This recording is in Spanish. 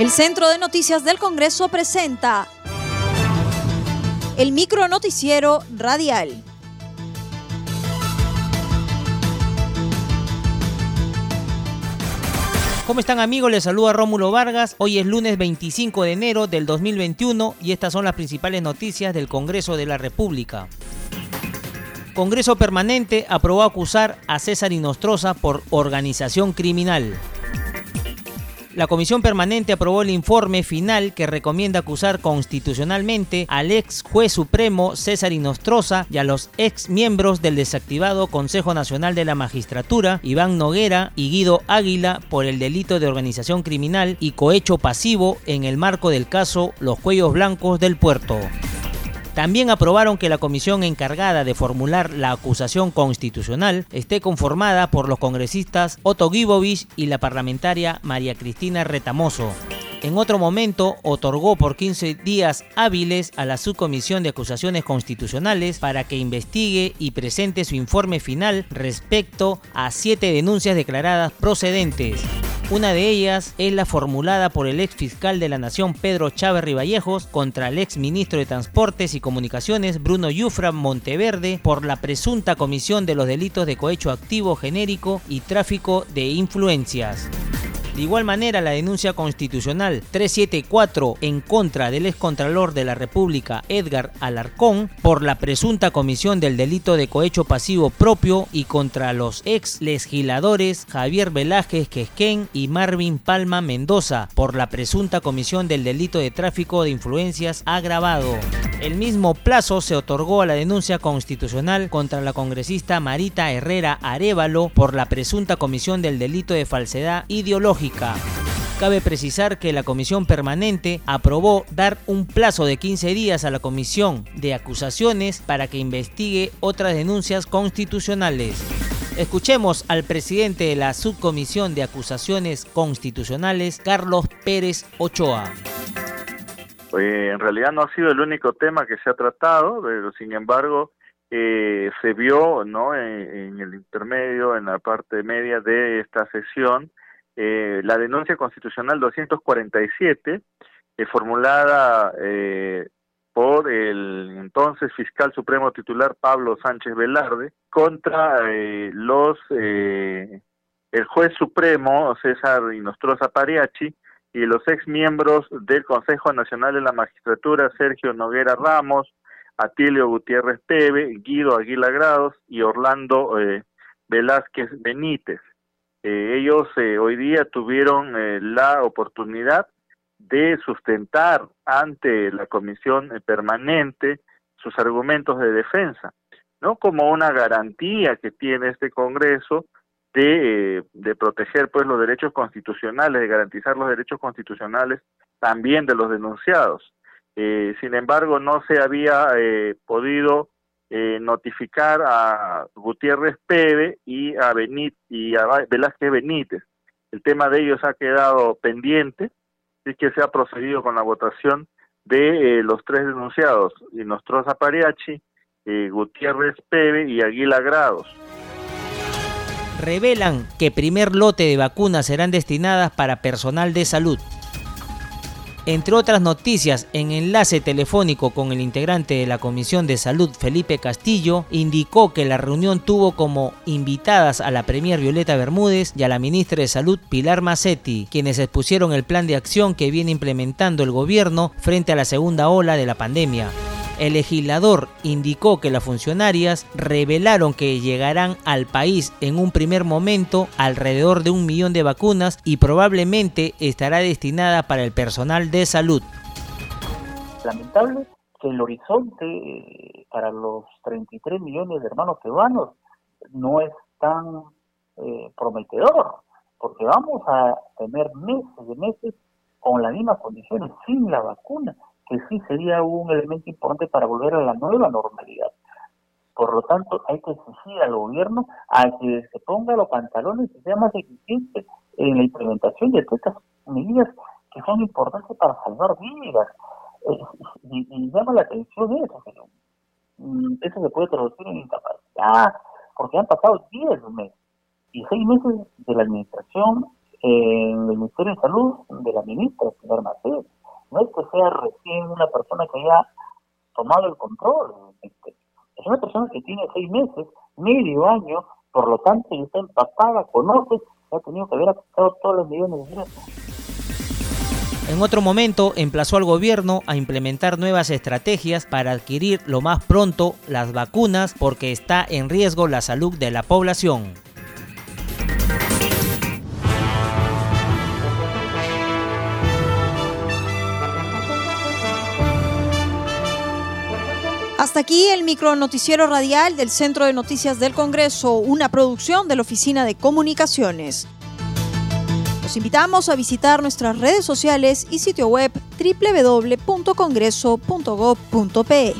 El Centro de Noticias del Congreso presenta el micro noticiero radial. ¿Cómo están amigos? Les saluda Rómulo Vargas. Hoy es lunes 25 de enero del 2021 y estas son las principales noticias del Congreso de la República. Congreso Permanente aprobó acusar a César Inostroza por organización criminal. La Comisión Permanente aprobó el informe final que recomienda acusar constitucionalmente al ex juez supremo César Inostroza y a los ex miembros del desactivado Consejo Nacional de la Magistratura, Iván Noguera y Guido Águila, por el delito de organización criminal y cohecho pasivo en el marco del caso Los Cuellos Blancos del Puerto. También aprobaron que la comisión encargada de formular la acusación constitucional esté conformada por los congresistas Otto Gibovich y la parlamentaria María Cristina Retamoso. En otro momento, otorgó por 15 días hábiles a la Subcomisión de Acusaciones Constitucionales para que investigue y presente su informe final respecto a siete denuncias declaradas procedentes. Una de ellas es la formulada por el ex fiscal de la Nación Pedro Chávez Riballejos contra el ex ministro de Transportes y Comunicaciones Bruno Yufra Monteverde por la presunta comisión de los delitos de cohecho activo genérico y tráfico de influencias. De igual manera, la denuncia constitucional 374 en contra del excontralor de la República Edgar Alarcón por la presunta comisión del delito de cohecho pasivo propio y contra los ex legisladores Javier Velázquez Quesquén y Marvin Palma Mendoza por la presunta comisión del delito de tráfico de influencias agravado. El mismo plazo se otorgó a la denuncia constitucional contra la congresista Marita Herrera Arevalo por la presunta comisión del delito de falsedad ideológica. Cabe precisar que la Comisión Permanente aprobó dar un plazo de 15 días a la Comisión de Acusaciones para que investigue otras denuncias constitucionales. Escuchemos al presidente de la Subcomisión de Acusaciones Constitucionales, Carlos Pérez Ochoa. Eh, en realidad no ha sido el único tema que se ha tratado, pero sin embargo eh, se vio no en, el intermedio, en la parte media de esta sesión, eh, la denuncia constitucional 247, formulada por el entonces fiscal supremo titular Pablo Sánchez Velarde contra los el juez supremo César Inostroza Pariachi y los ex miembros del Consejo Nacional de la Magistratura, Sergio Noguera Ramos, Atilio Gutiérrez Pebe, Guido Aguila Grados y Orlando eh, Velázquez Benítez. Eh, ellos eh, hoy día tuvieron la oportunidad de sustentar ante la comisión permanente sus argumentos de defensa, no como una garantía que tiene este Congreso de, eh, de proteger pues los derechos constitucionales, de garantizar los derechos constitucionales también de los denunciados. Eh, sin embargo, no se había eh, notificar a Gutiérrez Pebe y a, Benít, y a Velázquez Benítez. El tema de ellos ha quedado pendiente, y que se ha procedido con la votación de los tres denunciados, Inostroza Pariachi, Gutiérrez Pebe y Aguila Grados revelan que primer lote de vacunas serán destinadas para personal de salud. Entre otras noticias, en enlace telefónico con el integrante de la Comisión de Salud, Felipe Castillo, indicó que la reunión tuvo como invitadas a la Premier Violeta Bermúdez y a la ministra de Salud, Pilar Macetti, quienes expusieron el plan de acción que viene implementando el gobierno frente a la segunda ola de la pandemia. El legislador indicó que las funcionarias revelaron que llegarán al país en un primer momento alrededor de un millón de vacunas y probablemente estará destinada para el personal de salud. Lamentable que el horizonte eh, para los 33 millones de hermanos peruanos no es tan eh, prometedor, porque vamos a tener meses de meses con las mismas condiciones sin la vacuna que sí sería un elemento importante para volver a la nueva normalidad. Por lo tanto, hay que exigir al gobierno a que se ponga los pantalones y sea más eficiente en la implementación de estas medidas que son importantes para salvar vidas. Eh, y, llama la atención eso, pero mm, eso se puede traducir en incapacidad, porque han pasado 10 meses y 6 meses de la administración en el Ministerio de Salud de la ministra, señor Maceo. No es que sea recién una persona que haya tomado el control. Este, es una persona que tiene seis meses, medio año, por lo tanto, está empapada, conoce, ha tenido que haber aplicado todos los millones de. En otro momento, emplazó al gobierno a implementar nuevas estrategias para adquirir lo más pronto las vacunas porque está en riesgo la salud de la población. Hasta aquí el micro noticiero radial del Centro de Noticias del Congreso, una producción de la Oficina de Comunicaciones. Los invitamos a visitar nuestras redes sociales y sitio web www.congreso.gov.pe.